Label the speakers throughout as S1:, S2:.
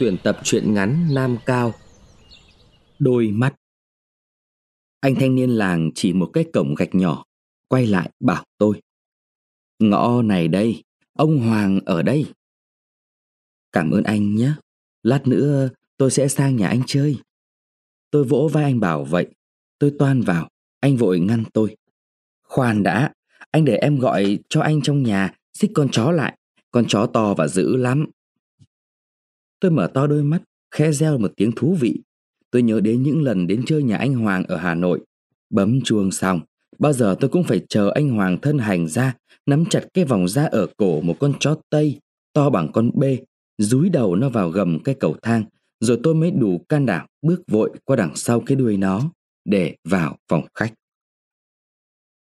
S1: tuyển tập truyện ngắn Nam Cao. Đôi mắt Anh thanh niên làng chỉ một cái cổng gạch nhỏ, quay lại bảo tôi. Ngõ này đây, ông Hoàng ở đây. Cảm ơn anh nhé, lát nữa tôi sẽ sang nhà anh chơi. Tôi vỗ vai anh bảo vậy, tôi toan vào, anh vội ngăn tôi. Khoan đã, anh để em gọi cho anh trong nhà xích con chó lại, con chó to và dữ lắm. Tôi mở to đôi mắt, khẽ reo một tiếng thú vị. Tôi nhớ đến những lần đến chơi nhà anh Hoàng ở Hà Nội. Bấm chuông xong, bao giờ tôi cũng phải chờ anh Hoàng thân hành ra, nắm chặt cái vòng da ở cổ một con chó Tây, to bằng con bê, dúi đầu nó vào gầm cái cầu thang, rồi tôi mới đủ can đảm bước vội qua đằng sau cái đuôi nó để vào phòng khách.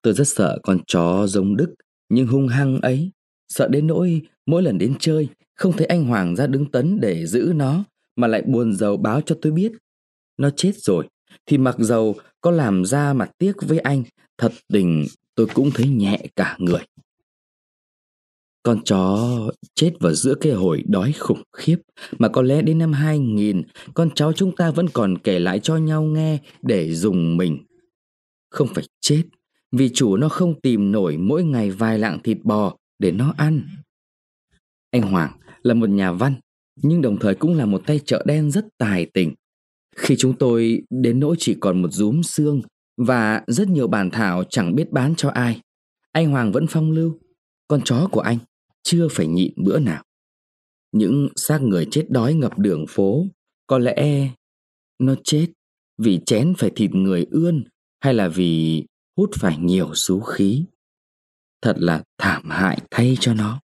S1: Tôi rất sợ con chó giống Đức, nhưng hung hăng ấy, sợ đến nỗi mỗi lần đến chơi không thấy anh Hoàng ra đứng tấn để giữ nó mà lại buồn giàu báo cho tôi biết. Nó chết rồi, thì mặc dầu có làm ra mặt tiếc với anh, thật tình tôi cũng thấy nhẹ cả người. Con chó chết vào giữa cái hồi đói khủng khiếp mà có lẽ đến năm 2000 con cháu chúng ta vẫn còn kể lại cho nhau nghe để dùng mình. Không phải chết vì chủ nó không tìm nổi mỗi ngày vài lạng thịt bò để nó ăn. Anh Hoàng là một nhà văn, nhưng đồng thời cũng là một tay chợ đen rất tài tình. Khi chúng tôi đến nỗi chỉ còn một rúm xương và rất nhiều bản thảo chẳng biết bán cho ai, anh Hoàng vẫn phong lưu. Con chó của anh chưa phải nhịn bữa nào. Những xác người chết đói ngập đường phố, có lẽ nó chết vì chén phải thịt người ươn hay là vì hút phải nhiều xú khí. Thật là thảm hại thay cho nó.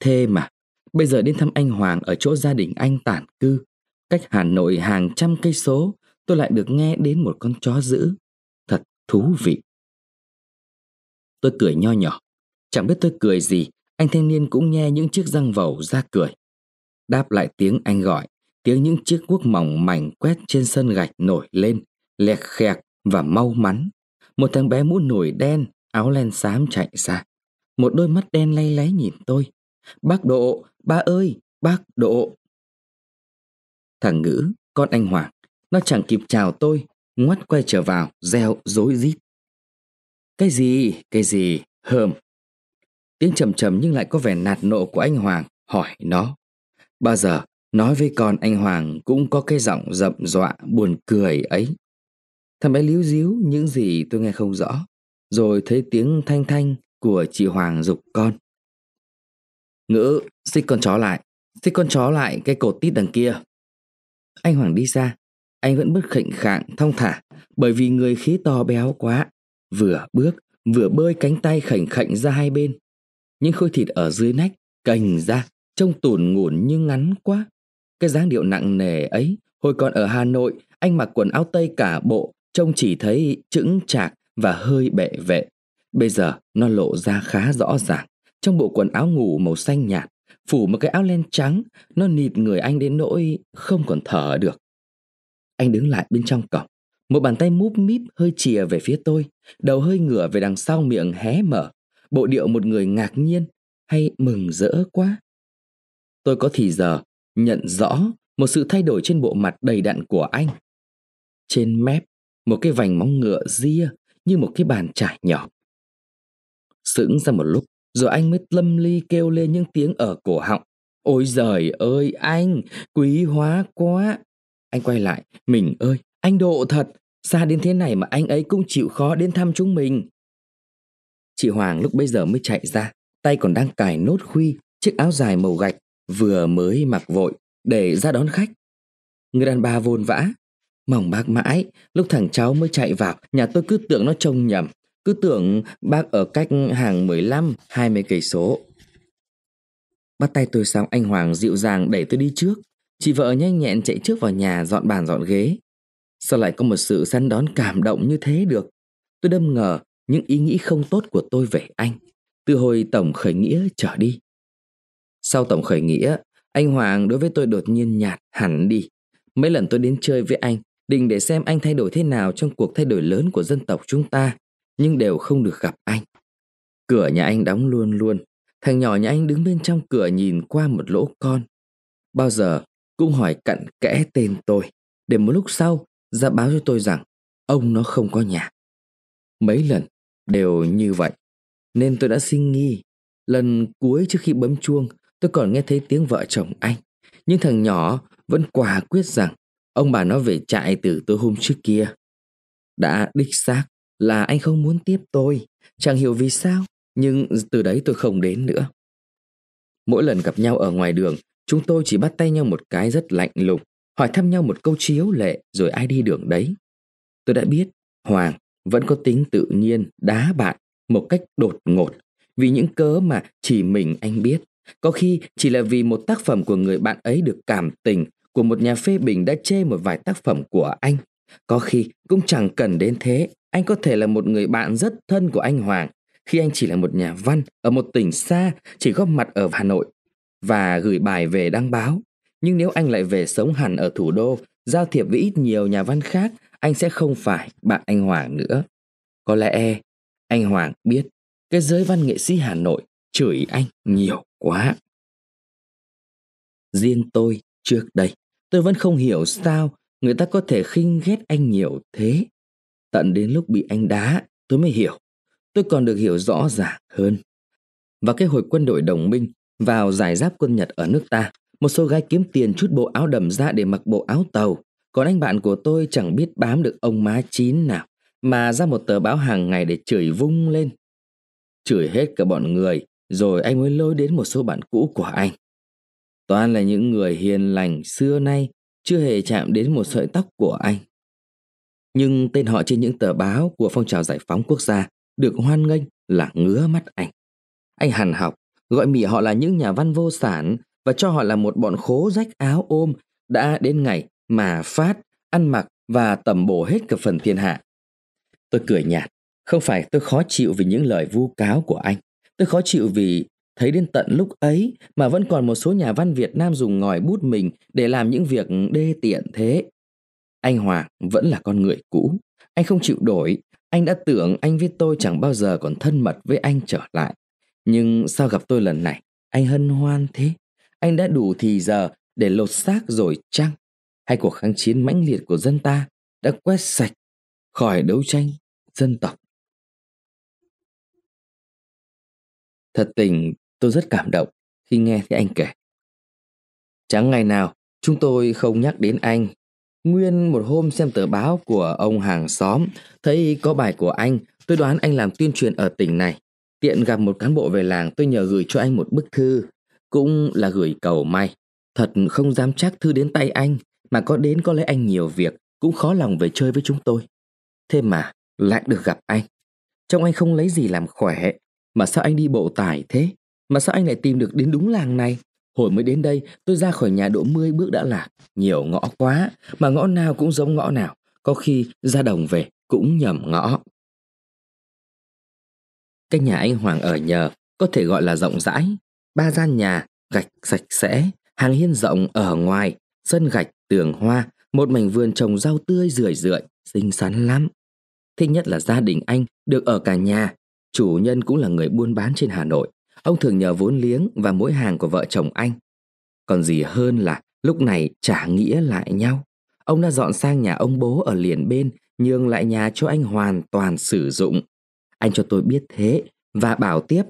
S1: Thế mà, bây giờ đến thăm anh Hoàng ở chỗ gia đình anh tản cư, cách Hà Nội hàng trăm cây số, tôi lại được nghe đến một con chó dữ. Thật thú vị. Tôi cười nho nhỏ, chẳng biết tôi cười gì, anh thanh niên cũng nghe những chiếc răng vầu ra cười. Đáp lại tiếng anh gọi, tiếng những chiếc cuốc mỏng mảnh quét trên sân gạch nổi lên, lẹt khẹt và mau mắn. Một thằng bé mũ nổi đen, áo len xám chạy ra. Một đôi mắt đen lay láy nhìn tôi. Bác Độ, ba ơi, bác Độ. Thằng ngữ, con anh Hoàng, nó chẳng kịp chào tôi, ngoắt quay trở vào, reo rối rít. Cái gì, cái gì, hờm. Tiếng trầm trầm nhưng lại có vẻ nạt nộ của anh Hoàng hỏi nó. Bao giờ nói với con anh Hoàng cũng có cái giọng rậm dọa buồn cười ấy. Thằng bé líu díu những gì tôi nghe không rõ. Rồi thấy tiếng thanh thanh của chị Hoàng dục con. Ngữ, xích con chó lại. Xích con chó lại cái cột tít đằng kia. Anh Hoàng đi ra. Anh vẫn bước khệnh khạng, thong thả. Bởi vì người khí to béo quá. Vừa bước, vừa bơi cánh tay khảnh khạnh ra hai bên. Những khối thịt ở dưới nách cành ra, trông tủn ngủn như ngắn quá. Cái dáng điệu nặng nề ấy, hồi còn ở Hà Nội, anh mặc quần áo tây cả bộ, trông chỉ thấy chững chạc và hơi bệ vệ. Bây giờ nó lộ ra khá rõ ràng. Trong bộ quần áo ngủ màu xanh nhạt, phủ một cái áo len trắng, nó nịt người anh đến nỗi không còn thở được. Anh đứng lại bên trong cổng, một bàn tay múp míp hơi chìa về phía tôi, đầu hơi ngửa về đằng sau miệng hé mở, bộ điệu một người ngạc nhiên hay mừng rỡ quá. Tôi có thì giờ nhận rõ một sự thay đổi trên bộ mặt đầy đặn của anh. Trên mép, một cái vành móng ngựa ria như một cái bàn trải nhỏ. Sững ra một lúc, rồi anh mới lâm ly kêu lên những tiếng ở cổ họng. Ôi giời ơi anh, quý hóa quá. Anh quay lại, mình ơi, anh độ thật, xa đến thế này mà anh ấy cũng chịu khó đến thăm chúng mình. Chị Hoàng lúc bây giờ mới chạy ra, tay còn đang cài nốt khuy, chiếc áo dài màu gạch, vừa mới mặc vội, để ra đón khách. Người đàn bà vồn vã, mỏng bác mãi, lúc thằng cháu mới chạy vào, nhà tôi cứ tưởng nó trông nhầm, cứ tưởng bác ở cách hàng 15, 20 cây số. Bắt tay tôi xong anh Hoàng dịu dàng đẩy tôi đi trước. Chị vợ nhanh nhẹn chạy trước vào nhà dọn bàn dọn ghế. Sao lại có một sự săn đón cảm động như thế được? Tôi đâm ngờ những ý nghĩ không tốt của tôi về anh từ hồi tổng khởi nghĩa trở đi. Sau tổng khởi nghĩa, anh Hoàng đối với tôi đột nhiên nhạt hẳn đi. Mấy lần tôi đến chơi với anh, định để xem anh thay đổi thế nào trong cuộc thay đổi lớn của dân tộc chúng ta, nhưng đều không được gặp anh. Cửa nhà anh đóng luôn luôn, thằng nhỏ nhà anh đứng bên trong cửa nhìn qua một lỗ con. bao giờ cũng hỏi cặn kẽ tên tôi, để một lúc sau ra báo cho tôi rằng ông nó không có nhà. Mấy lần đều như vậy, nên tôi đã sinh nghi. Lần cuối trước khi bấm chuông, tôi còn nghe thấy tiếng vợ chồng anh. Nhưng thằng nhỏ vẫn quả quyết rằng ông bà nó về trại từ tối hôm trước kia. Đã đích xác là anh không muốn tiếp tôi, chẳng hiểu vì sao, nhưng từ đấy tôi không đến nữa. Mỗi lần gặp nhau ở ngoài đường, chúng tôi chỉ bắt tay nhau một cái rất lạnh lùng, hỏi thăm nhau một câu chiếu lệ rồi ai đi đường đấy. Tôi đã biết Hoàng vẫn có tính tự nhiên đá bạn một cách đột ngột vì những cớ mà chỉ mình anh biết. Có khi chỉ là vì một tác phẩm của người bạn ấy được cảm tình của một nhà phê bình đã chê một vài tác phẩm của anh. Có khi cũng chẳng cần đến thế, anh có thể là một người bạn rất thân của anh Hoàng khi anh chỉ là một nhà văn ở một tỉnh xa chỉ góp mặt ở Hà Nội và gửi bài về đăng báo. Nhưng nếu anh lại về sống hẳn ở thủ đô, giao thiệp với ít nhiều nhà văn khác, anh sẽ không phải bạn anh Hoàng nữa. Có lẽ anh Hoàng biết cái giới văn nghệ sĩ Hà Nội chửi anh nhiều quá. Riêng tôi trước đây, tôi vẫn không hiểu sao người ta có thể khinh ghét anh nhiều thế. Tận đến lúc bị anh đá, tôi mới hiểu. Tôi còn được hiểu rõ ràng hơn. Và cái hồi quân đội đồng minh vào giải giáp quân Nhật ở nước ta, một số gái kiếm tiền chút bộ áo đầm ra để mặc bộ áo tàu. Còn anh bạn của tôi chẳng biết bám được ông má chín nào mà ra một tờ báo hàng ngày để chửi vung lên. Chửi hết cả bọn người, rồi anh mới lôi đến một số bạn cũ của anh. Toàn là những người hiền lành xưa nay chưa hề chạm đến một sợi tóc của anh. Nhưng tên họ trên những tờ báo của phong trào giải phóng quốc gia được hoan nghênh là ngứa mắt anh. Anh hàn học, gọi mỉ họ là những nhà văn vô sản và cho họ là một bọn khố rách áo ôm đã đến ngày mà phát, ăn mặc và tầm bổ hết cả phần thiên hạ. Tôi cười nhạt, không phải tôi khó chịu vì những lời vu cáo của anh. Tôi khó chịu vì thấy đến tận lúc ấy mà vẫn còn một số nhà văn Việt Nam dùng ngòi bút mình để làm những việc đê tiện thế. Anh Hoàng vẫn là con người cũ. Anh không chịu đổi. Anh đã tưởng anh với tôi chẳng bao giờ còn thân mật với anh trở lại. Nhưng sao gặp tôi lần này, anh hân hoan thế? Anh đã đủ thì giờ để lột xác rồi chăng? Hay cuộc kháng chiến mãnh liệt của dân ta đã quét sạch khỏi đấu tranh dân tộc? Thật tình tôi rất cảm động khi nghe thấy anh kể. Chẳng ngày nào chúng tôi không nhắc đến anh. Nguyên một hôm xem tờ báo của ông hàng xóm, thấy có bài của anh, tôi đoán anh làm tuyên truyền ở tỉnh này. Tiện gặp một cán bộ về làng tôi nhờ gửi cho anh một bức thư, cũng là gửi cầu may. Thật không dám chắc thư đến tay anh, mà có đến có lấy anh nhiều việc, cũng khó lòng về chơi với chúng tôi. Thế mà lại được gặp anh. trông anh không lấy gì làm khỏe, mà sao anh đi bộ tải thế? Mà sao anh lại tìm được đến đúng làng này? Hồi mới đến đây, tôi ra khỏi nhà độ 10 bước đã lạc. Nhiều ngõ quá, mà ngõ nào cũng giống ngõ nào. Có khi ra đồng về cũng nhầm ngõ. Cái nhà anh Hoàng ở nhờ có thể gọi là rộng rãi. Ba gian nhà, gạch sạch sẽ, hàng hiên rộng ở ngoài, sân gạch, tường hoa, một mảnh vườn trồng rau tươi rười rượi, xinh xắn lắm. Thích nhất là gia đình anh được ở cả nhà, chủ nhân cũng là người buôn bán trên Hà Nội. Ông thường nhờ vốn liếng và mỗi hàng của vợ chồng anh. Còn gì hơn là lúc này trả nghĩa lại nhau. Ông đã dọn sang nhà ông bố ở liền bên, nhường lại nhà cho anh hoàn toàn sử dụng. Anh cho tôi biết thế và bảo tiếp.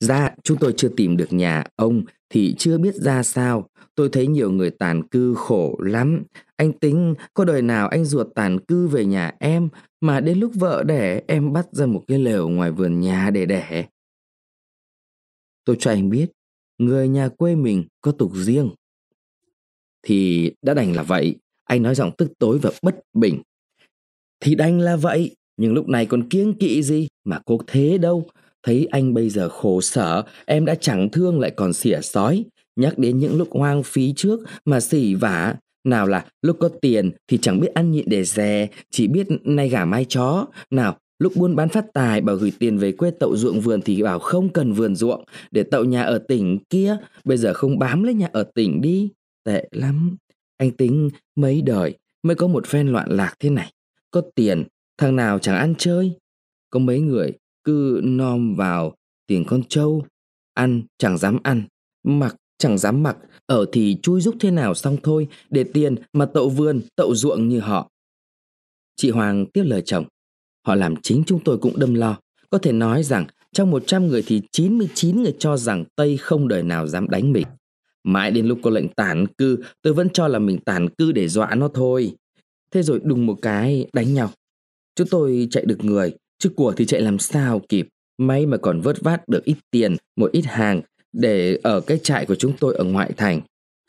S1: Ra dạ, chúng tôi chưa tìm được nhà ông thì chưa biết ra sao. Tôi thấy nhiều người tàn cư khổ lắm. Anh tính có đời nào anh ruột tàn cư về nhà em mà đến lúc vợ đẻ em bắt ra một cái lều ngoài vườn nhà để đẻ. Tôi cho anh biết, người nhà quê mình có tục riêng. Thì đã đành là vậy, anh nói giọng tức tối và bất bình. Thì đành là vậy, nhưng lúc này còn kiêng kỵ gì mà cô thế đâu. Thấy anh bây giờ khổ sở, em đã chẳng thương lại còn xỉa sói. Nhắc đến những lúc hoang phí trước mà xỉ vả. Nào là lúc có tiền thì chẳng biết ăn nhịn để dè, chỉ biết nay gà mai chó. Nào, lúc buôn bán phát tài bảo gửi tiền về quê tậu ruộng vườn thì bảo không cần vườn ruộng để tậu nhà ở tỉnh kia. Bây giờ không bám lấy nhà ở tỉnh đi. Tệ lắm. Anh tính mấy đời mới có một phen loạn lạc thế này. Có tiền, thằng nào chẳng ăn chơi. Có mấy người cứ nom vào tiền con trâu, ăn chẳng dám ăn, mặc chẳng dám mặc, ở thì chui rúc thế nào xong thôi, để tiền mà tậu vườn, tậu ruộng như họ. Chị Hoàng tiếp lời chồng, họ làm chính chúng tôi cũng đâm lo. Có thể nói rằng trong 100 người thì 99 người cho rằng Tây không đời nào dám đánh mình. Mãi đến lúc có lệnh tản cư, tôi vẫn cho là mình tản cư để dọa nó thôi. Thế rồi đùng một cái đánh nhau. Chúng tôi chạy được người, chứ của thì chạy làm sao kịp. May mà còn vớt vát được ít tiền, một ít hàng để ở cái trại của chúng tôi ở ngoại thành.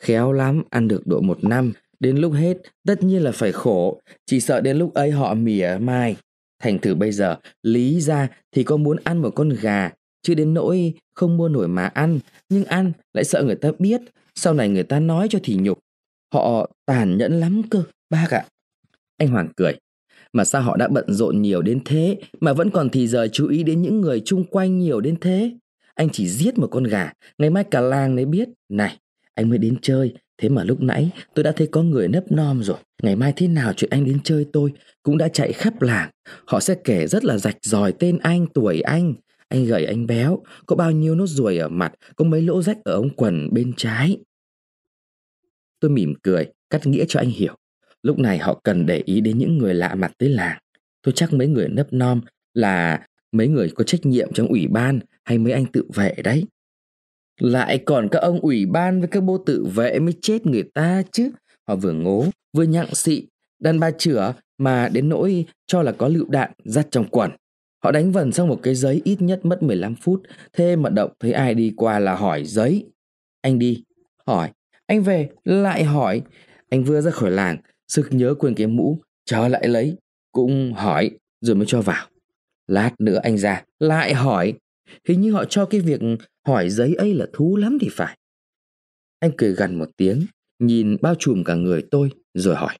S1: Khéo lắm, ăn được độ một năm, đến lúc hết tất nhiên là phải khổ, chỉ sợ đến lúc ấy họ mỉa mai. Thành thử bây giờ, lý ra thì có muốn ăn một con gà, chứ đến nỗi không mua nổi mà ăn, nhưng ăn lại sợ người ta biết, sau này người ta nói cho thì nhục. Họ tàn nhẫn lắm cơ, bác ạ. Anh Hoàng cười. Mà sao họ đã bận rộn nhiều đến thế mà vẫn còn thì giờ chú ý đến những người chung quanh nhiều đến thế? Anh chỉ giết một con gà, ngày mai cả làng mới biết. Này, anh mới đến chơi, thế mà lúc nãy tôi đã thấy có người nấp nom rồi. Ngày mai thế nào chuyện anh đến chơi tôi cũng đã chạy khắp làng. Họ sẽ kể rất là rạch ròi tên anh, tuổi anh. Anh gầy anh béo, có bao nhiêu nốt ruồi ở mặt, có mấy lỗ rách ở ống quần bên trái. Tôi mỉm cười, cắt nghĩa cho anh hiểu. Lúc này họ cần để ý đến những người lạ mặt tới làng. Tôi chắc mấy người nấp nom là mấy người có trách nhiệm trong ủy ban hay mấy anh tự vệ đấy. Lại còn các ông ủy ban với các bô tự vệ mới chết người ta chứ. Họ vừa ngố, vừa nhặng xị, đàn bà chửa mà đến nỗi cho là có lựu đạn dắt trong quần. Họ đánh vần xong một cái giấy ít nhất mất 15 phút, thế mà động thấy ai đi qua là hỏi giấy. Anh đi, hỏi, anh về, lại hỏi. Anh vừa ra khỏi làng, sực nhớ quên cái mũ, trở lại lấy, cũng hỏi, rồi mới cho vào. Lát nữa anh ra, lại hỏi. Hình như họ cho cái việc hỏi giấy ấy là thú lắm thì phải. Anh cười gần một tiếng, nhìn bao trùm cả người tôi, rồi hỏi.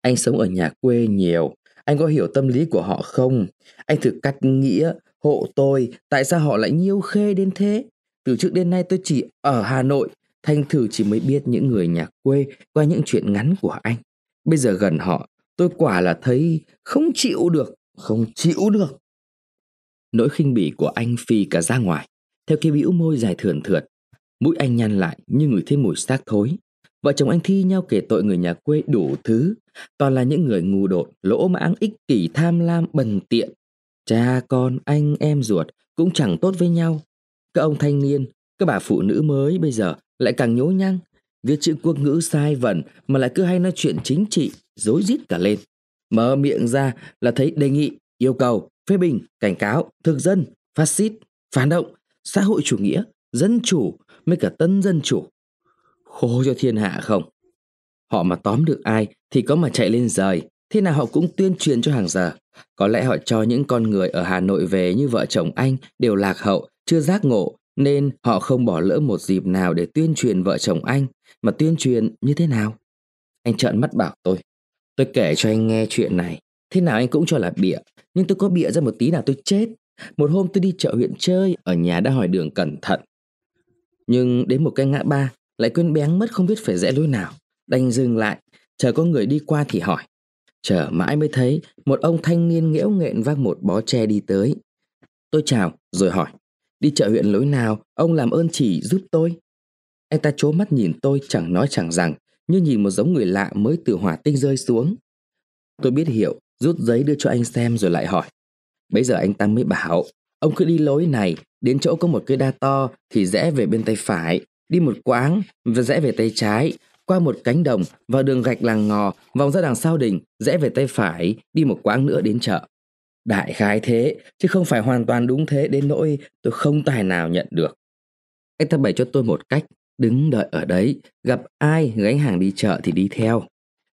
S1: Anh sống ở nhà quê nhiều, anh có hiểu tâm lý của họ không? Anh thử cắt nghĩa, hộ tôi, tại sao họ lại nhiêu khê đến thế? Từ trước đến nay tôi chỉ ở Hà Nội, thanh thử chỉ mới biết những người nhà quê qua những chuyện ngắn của anh. Bây giờ gần họ, tôi quả là thấy không chịu được, không chịu được. Nỗi khinh bỉ của anh phi cả ra ngoài, theo cái bĩu môi dài thườn thượt. Mũi anh nhăn lại như người thêm mùi xác thối. Vợ chồng anh thi nhau kể tội người nhà quê đủ thứ, toàn là những người ngu đột, lỗ mãng, ích kỷ, tham lam, bần tiện. Cha con, anh, em ruột cũng chẳng tốt với nhau. Các ông thanh niên, các bà phụ nữ mới bây giờ lại càng nhố nhăng, viết chữ quốc ngữ sai vẩn mà lại cứ hay nói chuyện chính trị, dối rít cả lên. Mở miệng ra là thấy đề nghị, yêu cầu, phê bình, cảnh cáo, thực dân, phát xít, phản động, xã hội chủ nghĩa, dân chủ, mới cả tân dân chủ. Khô cho thiên hạ không? Họ mà tóm được ai thì có mà chạy lên rời, thế nào họ cũng tuyên truyền cho hàng giờ. Có lẽ họ cho những con người ở Hà Nội về như vợ chồng anh đều lạc hậu, chưa giác ngộ, nên họ không bỏ lỡ một dịp nào để tuyên truyền vợ chồng anh, mà tuyên truyền như thế nào? Anh trợn mắt bảo tôi. Tôi kể cho anh nghe chuyện này, thế nào anh cũng cho là bịa, nhưng tôi có bịa ra một tí nào tôi chết. Một hôm tôi đi chợ huyện chơi, ở nhà đã hỏi đường cẩn thận. Nhưng đến một cái ngã ba, lại quên bén mất không biết phải rẽ lối nào. Đành dừng lại, chờ có người đi qua thì hỏi. Chờ mãi mới thấy một ông thanh niên nghẽo nghện vác một bó tre đi tới. Tôi chào rồi hỏi. Đi chợ huyện lối nào, ông làm ơn chỉ giúp tôi. Anh ta chố mắt nhìn tôi chẳng nói chẳng rằng, như nhìn một giống người lạ mới từ hỏa tinh rơi xuống. Tôi biết hiểu, rút giấy đưa cho anh xem rồi lại hỏi. Bây giờ anh ta mới bảo, ông cứ đi lối này, đến chỗ có một cây đa to thì rẽ về bên tay phải, đi một quãng và rẽ về tay trái, qua một cánh đồng vào đường gạch làng ngò, vòng ra đằng sau đình, rẽ về tay phải, đi một quãng nữa đến chợ. Đại khái thế, chứ không phải hoàn toàn đúng thế đến nỗi tôi không tài nào nhận được. Anh ta bày cho tôi một cách, đứng đợi ở đấy, gặp ai gánh hàng đi chợ thì đi theo.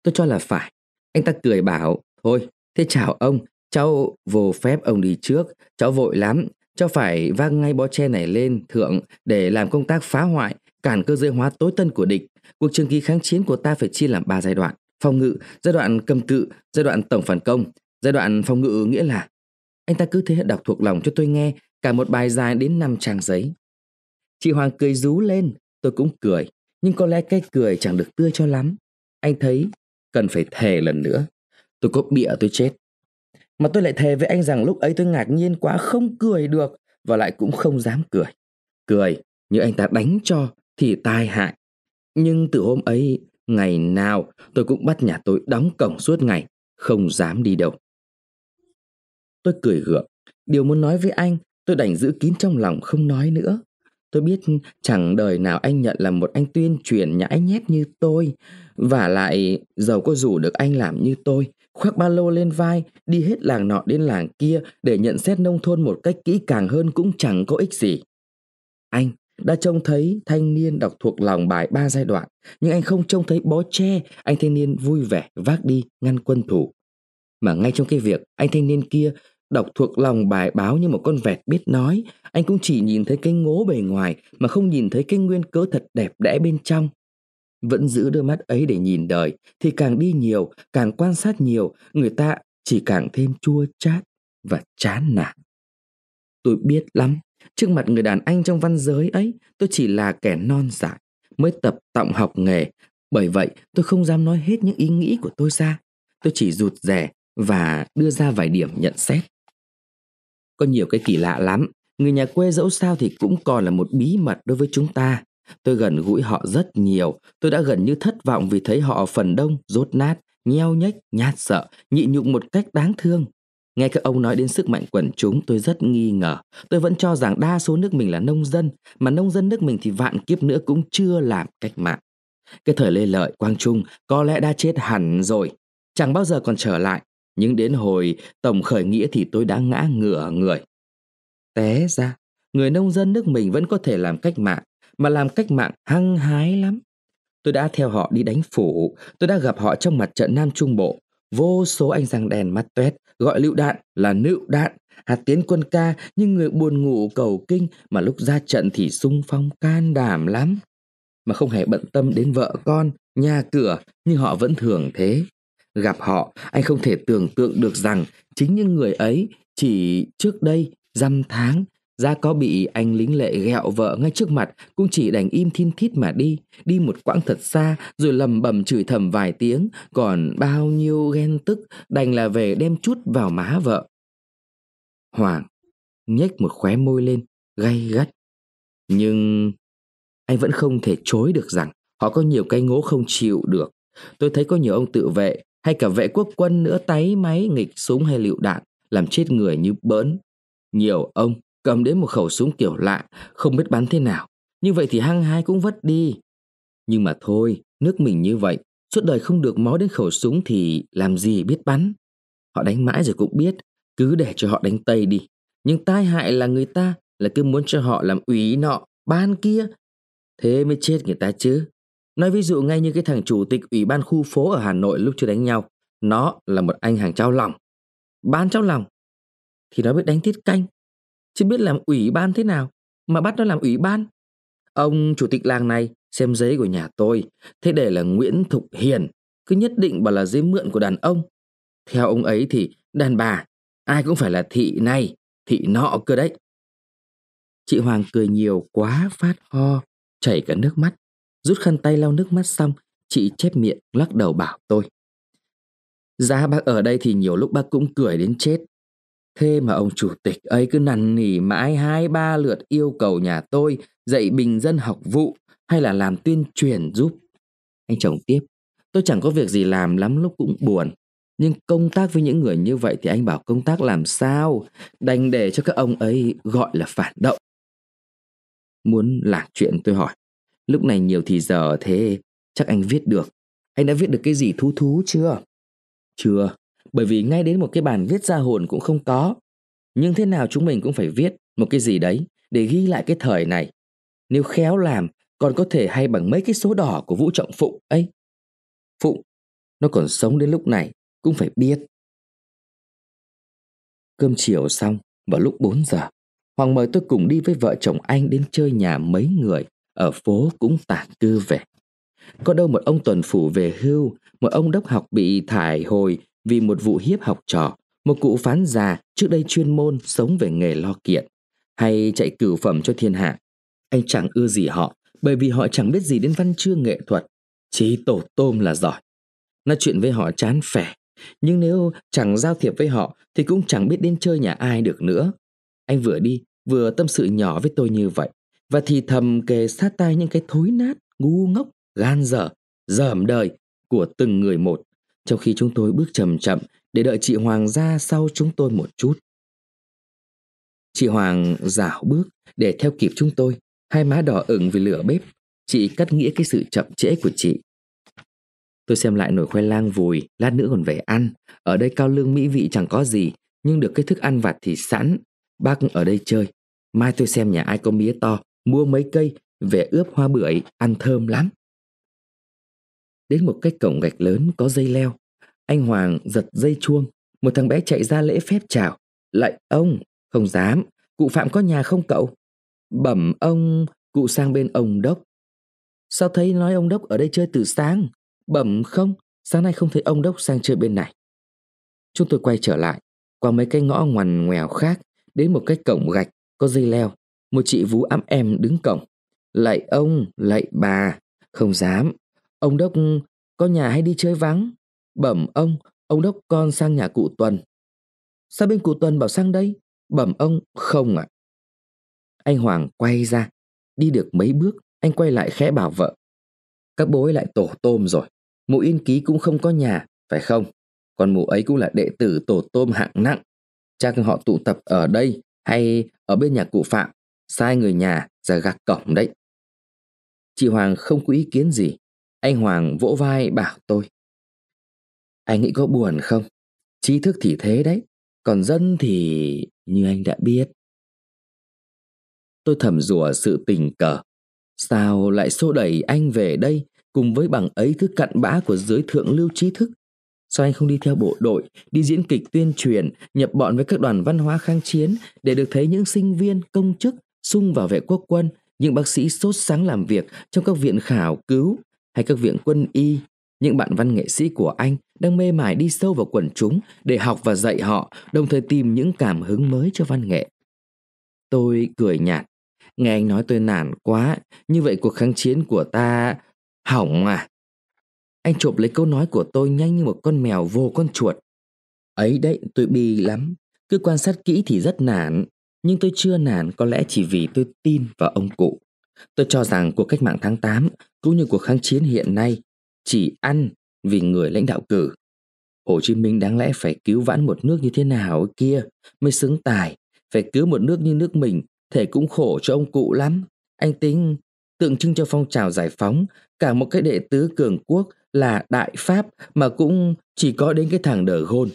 S1: Tôi cho là phải. Anh ta cười bảo, thôi, thế chào ông, cháu vô phép ông đi trước, cháu vội lắm, cháu phải vác ngay bó tre này lên thượng để làm công tác phá hoại, cản cơ giới hóa tối tân của địch. Cuộc trường kỳ kháng chiến của ta phải chia làm ba giai đoạn. Phòng ngự, giai đoạn cầm cự, giai đoạn tổng phản công, Giai đoạn phòng ngự nghĩa là anh ta cứ thế đọc thuộc lòng cho tôi nghe cả một bài dài đến năm trang giấy. Chị Hoàng cười rú lên, tôi cũng cười, nhưng có lẽ cái cười chẳng được tươi cho lắm. Anh thấy cần phải thề lần nữa. Tôi có bịa tôi chết. Mà tôi lại thề với anh rằng lúc ấy tôi ngạc nhiên quá không cười được và lại cũng không dám cười. Cười, như anh ta đánh cho thì tai hại. Nhưng từ hôm ấy, ngày nào tôi cũng bắt nhà tôi đóng cổng suốt ngày, không dám đi đâu. Tôi cười gượng, điều muốn nói với anh tôi đành giữ kín trong lòng không nói nữa. Tôi biết chẳng đời nào anh nhận là một anh tuyên truyền nhãi nhép như tôi. Và lại, giàu có rủ được anh làm như tôi, khoác ba lô lên vai, đi hết làng nọ đến làng kia để nhận xét nông thôn một cách kỹ càng hơn cũng chẳng có ích gì. Anh đã trông thấy thanh niên đọc thuộc lòng bài ba giai đoạn, nhưng anh không trông thấy bó tre, anh thanh niên vui vẻ vác đi ngăn quân thủ. Mà ngay trong cái việc anh thanh niên kia đọc thuộc lòng bài báo như một con vẹt biết nói, anh cũng chỉ nhìn thấy cái ngố bề ngoài mà không nhìn thấy cái nguyên cớ thật đẹp đẽ bên trong. Vẫn giữ đôi mắt ấy để nhìn đời, thì càng đi nhiều, càng quan sát nhiều, người ta chỉ càng thêm chua chát và chán nản. Tôi biết lắm, trước mặt người đàn anh trong văn giới ấy, tôi chỉ là kẻ non dại, mới tập tọng học nghề. Bởi vậy, tôi không dám nói hết những ý nghĩ của tôi ra. Tôi chỉ rụt rè và đưa ra vài điểm nhận xét. Có nhiều cái kỳ lạ lắm, người nhà quê dẫu sao thì cũng còn là một bí mật đối với chúng ta. Tôi gần gũi họ rất nhiều, tôi đã gần như thất vọng vì thấy họ phần đông, rốt nát, nheo nhếch, nhát sợ, nhị nhục một cách đáng thương. Nghe các ông nói đến sức mạnh quần chúng tôi rất nghi ngờ. Tôi vẫn cho rằng đa số nước mình là nông dân, mà nông dân nước mình thì vạn kiếp nữa cũng chưa làm cách mạng. Cái thời Lê Lợi, Quang Trung có lẽ đã chết hẳn rồi, chẳng bao giờ còn trở lại. Nhưng đến hồi tổng khởi nghĩa thì tôi đã ngã ngửa người. Té ra, người nông dân nước mình vẫn có thể làm cách mạng, mà làm cách mạng hăng hái lắm. Tôi đã theo họ đi đánh phủ, tôi đã gặp họ trong mặt trận Nam Trung Bộ. Vô số anh răng đèn mắt tuét, gọi lựu đạn là nựu đạn, hạt tiến quân ca nhưng người buồn ngủ cầu kinh mà lúc ra trận thì sung phong can đảm lắm. Mà không hề bận tâm đến vợ con, nhà cửa, nhưng họ vẫn thường thế. Gặp họ, anh không thể tưởng tượng được rằng chính những người ấy chỉ trước đây, dăm tháng, ra có bị anh lính lệ ghẹo vợ ngay trước mặt cũng chỉ đành im thiên thít mà đi, đi một quãng thật xa rồi lầm bầm chửi thầm vài tiếng, còn bao nhiêu ghen tức đành là về đem chút vào má vợ. Hoàng nhếch một khóe môi lên, gay gắt. Nhưng anh vẫn không thể chối được rằng họ có nhiều cái ngố không chịu được. Tôi thấy có nhiều ông tự vệ hay cả vệ quốc quân nữa táy máy nghịch súng hay lựu đạn làm chết người như bỡn. Nhiều ông cầm đến một khẩu súng kiểu lạ, không biết bắn thế nào. Như vậy thì hăng hai cũng vất đi. Nhưng mà thôi, nước mình như vậy, suốt đời không được máu đến khẩu súng thì làm gì biết bắn. Họ đánh mãi rồi cũng biết, cứ để cho họ đánh Tây đi. Nhưng tai hại là người ta là cứ muốn cho họ làm ủy nọ, ban kia. Thế mới chết người ta chứ. Nói ví dụ ngay như cái thằng chủ tịch ủy ban khu phố ở Hà Nội lúc chưa đánh nhau. Nó là một anh hàng trao lòng. Ban trao lòng. Thì nó biết đánh tiết canh. Chứ biết làm ủy ban thế nào mà bắt nó làm ủy ban. Ông chủ tịch làng này xem giấy của nhà tôi. Thế để là Nguyễn Thục Hiền. Cứ nhất định bảo là giấy mượn của đàn ông. Theo ông ấy thì đàn bà ai cũng phải là thị này, thị nọ cơ đấy. Chị Hoàng cười nhiều quá phát ho, chảy cả nước mắt. Rút khăn tay lau nước mắt xong, chị chép miệng lắc đầu bảo tôi. Giá bác ở đây thì nhiều lúc bác cũng cười đến chết. Thế mà ông chủ tịch ấy cứ năn nỉ mãi hai ba lượt yêu cầu nhà tôi dạy bình dân học vụ hay là làm tuyên truyền giúp. Anh chồng tiếp, tôi chẳng có việc gì làm lắm lúc cũng buồn. Nhưng công tác với những người như vậy thì anh bảo công tác làm sao? Đành để cho các ông ấy gọi là phản động. Muốn lạc chuyện tôi hỏi. Lúc này nhiều thì giờ thế chắc anh viết được. Anh đã viết được cái gì thú thú chưa? Chưa, bởi vì ngay đến một cái bản viết ra hồn cũng không có. Nhưng thế nào chúng mình cũng phải viết một cái gì đấy để ghi lại cái thời này. Nếu khéo làm còn có thể hay bằng mấy cái số đỏ của Vũ Trọng Phụng ấy. Phụng, nó còn sống đến lúc này cũng phải biết. Cơm chiều xong, vào lúc 4 giờ, Hoàng mời tôi cùng đi với vợ chồng anh đến chơi nhà mấy người ở phố cũng tản cư về. Có đâu một ông tuần phủ về hưu, một ông đốc học bị thải hồi vì một vụ hiếp học trò, một cụ phán già trước đây chuyên môn sống về nghề lo kiện, hay chạy cửu phẩm cho thiên hạ. Anh chẳng ưa gì họ, bởi vì họ chẳng biết gì đến văn chương nghệ thuật, chỉ tổ tôm là giỏi. Nói chuyện với họ chán phẻ, nhưng nếu chẳng giao thiệp với họ thì cũng chẳng biết đến chơi nhà ai được nữa. Anh vừa đi, vừa tâm sự nhỏ với tôi như vậy. và thì thầm kề sát tai những cái thối nát, ngu ngốc, gan dở, dởm đời của từng người một, trong khi chúng tôi bước chậm chậm để đợi chị Hoàng ra sau chúng tôi một chút. Chị Hoàng dảo bước để theo kịp chúng tôi, hai má đỏ ửng vì lửa bếp. Chị cắt nghĩa cái sự chậm trễ của chị. Tôi xem lại nồi khoai lang vùi, lát nữa còn về ăn. Ở đây cao lương mỹ vị chẳng có gì, nhưng được cái thức ăn vặt thì sẵn. Bác ở đây chơi. Mai tôi xem nhà ai có mía to, mua mấy cây, về ướp hoa bưởi, ăn thơm lắm. Đến một cái cổng gạch lớn có dây leo. Anh Hoàng giật dây chuông, một thằng bé chạy ra lễ phép chào. lại ông, không dám, cụ Phạm có nhà không cậu? Bẩm ông, cụ sang bên ông Đốc. Sao thấy nói ông Đốc ở đây chơi từ sáng? Bẩm không, sáng nay không thấy ông Đốc sang chơi bên này. Chúng tôi quay trở lại, qua mấy cái ngõ ngoằn ngoèo khác, đến một cái cổng gạch có dây leo. Một chị vú ấm em đứng cổng. Lạy ông, lạy bà, không dám. Ông Đốc có nhà hay đi chơi vắng? Bẩm ông, ông Đốc con sang nhà cụ Tuần. Sao bên cụ Tuần bảo sang đây? Bẩm ông, không ạ. À. Anh Hoàng quay ra, đi được mấy bước, anh quay lại khẽ bảo vợ. Các bố ấy lại tổ tôm rồi, mụ yên ký cũng không có nhà, phải không? Còn mụ ấy cũng là đệ tử tổ tôm hạng nặng. Chắc họ tụ tập ở đây hay ở bên nhà cụ Phạm, sai người nhà ra gác cổng đấy. Chị Hoàng không có ý kiến gì. Anh Hoàng vỗ vai bảo tôi. Anh nghĩ có buồn không? Trí thức thì thế đấy, còn dân thì như anh đã biết. Tôi thầm rủa sự tình cờ. Sao lại xô đẩy anh về đây cùng với bằng ấy thứ cặn bã của giới thượng lưu trí thức? Sao anh không đi theo bộ đội, đi diễn kịch tuyên truyền, nhập bọn với các đoàn văn hóa kháng chiến để được thấy những sinh viên, công chức sung vào vệ quốc quân, những bác sĩ sốt sáng làm việc trong các viện khảo cứu hay các viện quân y, những bạn văn nghệ sĩ của anh đang mê mải đi sâu vào quần chúng để học và dạy họ, đồng thời tìm những cảm hứng mới cho văn nghệ. Tôi cười nhạt, nghe anh nói tôi nản quá, như vậy cuộc kháng chiến của ta hỏng à. Anh chộp lấy câu nói của tôi nhanh như một con mèo vô con chuột. Ấy đấy, tôi bi lắm. Cứ quan sát kỹ thì rất nản. Nhưng tôi chưa nản có lẽ chỉ vì tôi tin vào ông cụ. Tôi cho rằng cuộc cách mạng tháng 8 cũng như cuộc kháng chiến hiện nay chỉ ăn vì người lãnh đạo cử. Hồ Chí Minh đáng lẽ phải cứu vãn một nước như thế nào kia mới xứng tài. Phải cứu một nước như nước mình, thể cũng khổ cho ông cụ lắm. Anh tính tượng trưng cho phong trào giải phóng, cả một cái đệ tứ cường quốc là Đại Pháp mà cũng chỉ có đến cái thằng đờ gôn.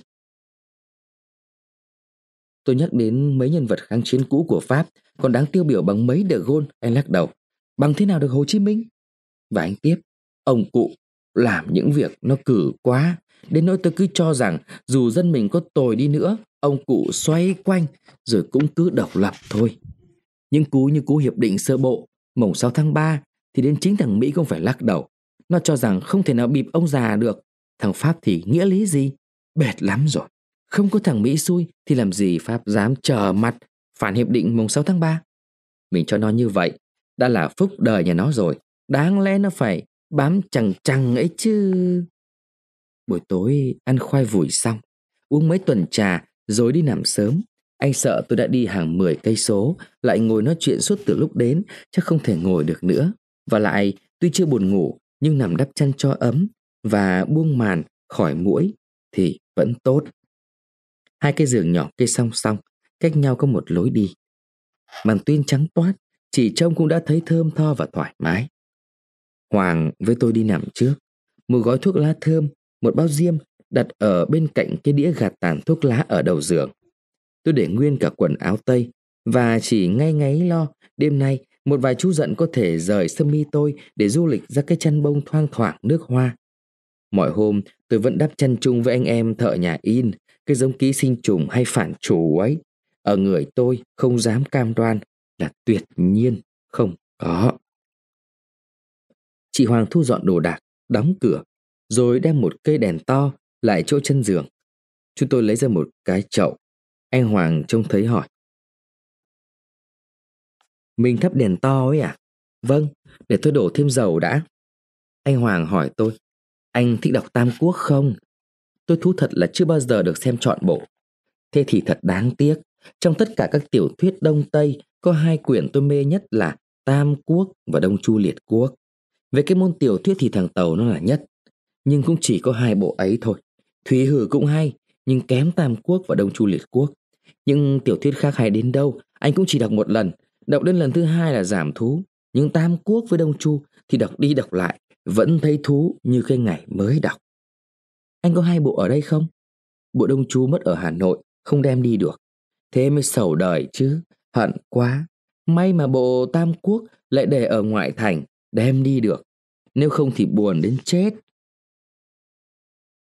S1: Tôi nhắc đến mấy nhân vật kháng chiến cũ của Pháp còn đáng tiêu biểu bằng mấy đờ gôn, anh lắc đầu. Bằng thế nào được Hồ Chí Minh? Và anh tiếp, ông cụ làm những việc nó cử quá, đến nỗi tôi cứ cho rằng dù dân mình có tồi đi nữa, ông cụ xoay quanh rồi cũng cứ độc lập thôi. những cú như cú hiệp định sơ bộ, mùng 6 tháng 3 thì đến chính thằng Mỹ cũng phải lắc đầu. Nó cho rằng không thể nào bịp ông già được. Thằng Pháp thì nghĩa lý gì? Bệt lắm rồi. Không có thằng Mỹ xui thì làm gì Pháp dám trở mặt phản hiệp định mùng 6 tháng 3. Mình cho nó như vậy, đã là phúc đời nhà nó rồi. Đáng lẽ nó phải bám chằng chằng ấy chứ. Buổi tối ăn khoai vùi xong, uống mấy tuần trà rồi đi nằm sớm. Anh sợ tôi đã đi hàng 10 cây số, lại ngồi nói chuyện suốt từ lúc đến, chắc không thể ngồi được nữa. Và lại, tuy chưa buồn ngủ, nhưng nằm đắp chăn cho ấm và buông màn khỏi mũi thì vẫn tốt. Hai cái giường nhỏ kê song song, cách nhau có một lối đi. Màn tuyên trắng toát, chỉ trông cũng đã thấy thơm tho và thoải mái. Hoàng với tôi đi nằm trước, một gói thuốc lá thơm, một bao diêm đặt ở bên cạnh cái đĩa gạt tàn thuốc lá ở đầu giường. Tôi để nguyên cả quần áo tây và chỉ ngay ngáy lo đêm nay một vài chú giận có thể rời sơ mi tôi để du lịch ra cái chăn bông thoang thoảng nước hoa. Mọi hôm tôi vẫn đắp chăn chung với anh em thợ nhà in, cái giống ký sinh trùng hay phản chủ ấy. Ở người tôi không dám cam đoan là tuyệt nhiên không có. Chị Hoàng thu dọn đồ đạc, đóng cửa, rồi đem một cây đèn to lại chỗ chân giường. Chúng tôi lấy ra một cái chậu. Anh Hoàng trông thấy hỏi. Mình thắp đèn to ấy à? Vâng, để tôi đổ thêm dầu đã. Anh Hoàng hỏi tôi, anh thích đọc Tam Quốc không? Tôi thú thật là chưa bao giờ được xem trọn bộ. Thế thì thật đáng tiếc, trong tất cả các tiểu thuyết Đông Tây, có hai quyển tôi mê nhất là Tam Quốc và Đông Chu Liệt Quốc. Về cái môn tiểu thuyết thì thằng Tàu nó là nhất, nhưng cũng chỉ có hai bộ ấy thôi. Thúy Hử cũng hay, nhưng kém Tam Quốc và Đông Chu Liệt Quốc. Nhưng tiểu thuyết khác hay đến đâu, anh cũng chỉ đọc một lần. Đọc đến lần thứ hai là giảm thú. Nhưng Tam Quốc với Đông Chu thì đọc đi đọc lại, vẫn thấy thú như cái ngày mới đọc. Anh có hai bộ ở đây không? Bộ Đông Chu mất ở Hà Nội, không đem đi được. Thế mới sầu đời chứ, hận quá. May mà bộ Tam Quốc lại để ở ngoại thành, đem đi được. Nếu không thì buồn đến chết.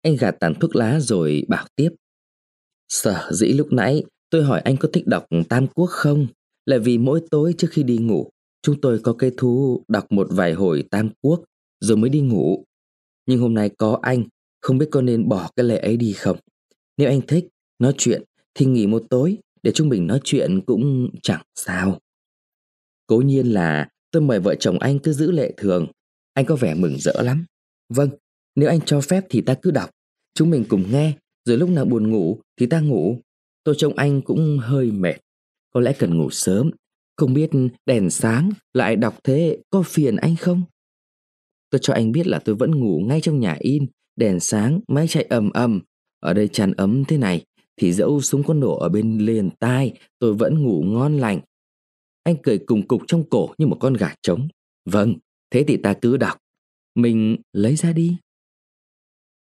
S1: Anh gạt tàn thuốc lá rồi bảo tiếp. Sở dĩ lúc nãy tôi hỏi anh có thích đọc Tam Quốc không? Là vì mỗi tối trước khi đi ngủ, chúng tôi có cây thú đọc một vài hồi Tam Quốc rồi mới đi ngủ. Nhưng hôm nay có anh, không biết có nên bỏ cái lệ ấy đi không? Nếu anh thích, nói chuyện thì nghỉ một tối để chúng mình nói chuyện cũng chẳng sao. Cố nhiên là tôi mời vợ chồng anh cứ giữ lệ thường. Anh có vẻ mừng rỡ lắm. Vâng, nếu anh cho phép thì ta cứ đọc. Chúng mình cùng nghe, rồi lúc nào buồn ngủ thì ta ngủ. Tôi trông anh cũng hơi mệt. Có lẽ cần ngủ sớm. Không biết đèn sáng lại đọc thế có phiền anh không? Tôi cho anh biết là tôi vẫn ngủ ngay trong nhà in, đèn sáng, máy chạy ầm ầm. Ở đây tràn ấm thế này, thì dẫu súng có nổ ở bên liền tai, tôi vẫn ngủ ngon lành. Anh cười cùng cục trong cổ như một con gà trống. Vâng, thế thì ta cứ đọc. Mình lấy ra đi.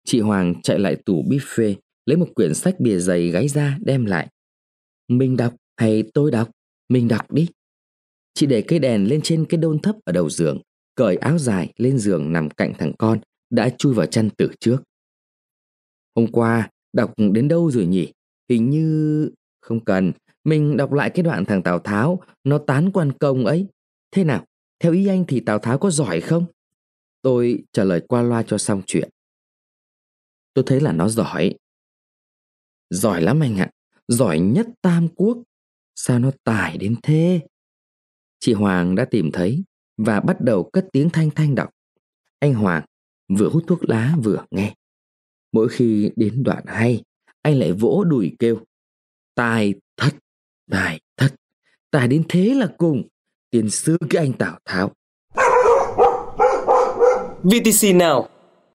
S1: Chị Hoàng chạy lại tủ buffet, lấy một quyển sách bìa dày gáy ra đem lại. Mình đọc hay tôi đọc? Mình đọc đi. Chị để cây đèn lên trên cái đôn thấp ở đầu giường, cởi áo dài lên giường nằm cạnh thằng con, đã chui vào chăn từ trước. Hôm qua, đọc đến đâu rồi nhỉ? Hình như... Không cần, mình đọc lại cái đoạn thằng Tào Tháo, nó tán quan công ấy. Thế nào, theo ý anh thì Tào Tháo có giỏi không? Tôi trả lời qua loa cho xong chuyện. Tôi thấy là nó giỏi. Giỏi lắm anh ạ, giỏi nhất Tam Quốc. Sao nó tài đến thế? Chị Hoàng đã tìm thấy và bắt đầu cất tiếng thanh thanh đọc. Anh Hoàng vừa hút thuốc lá vừa nghe. Mỗi khi đến đoạn hay, anh lại vỗ đùi kêu. Tài thật, tài thật, tài đến thế là cùng. Tiền sư cái anh Tào Tháo.
S2: VTC nào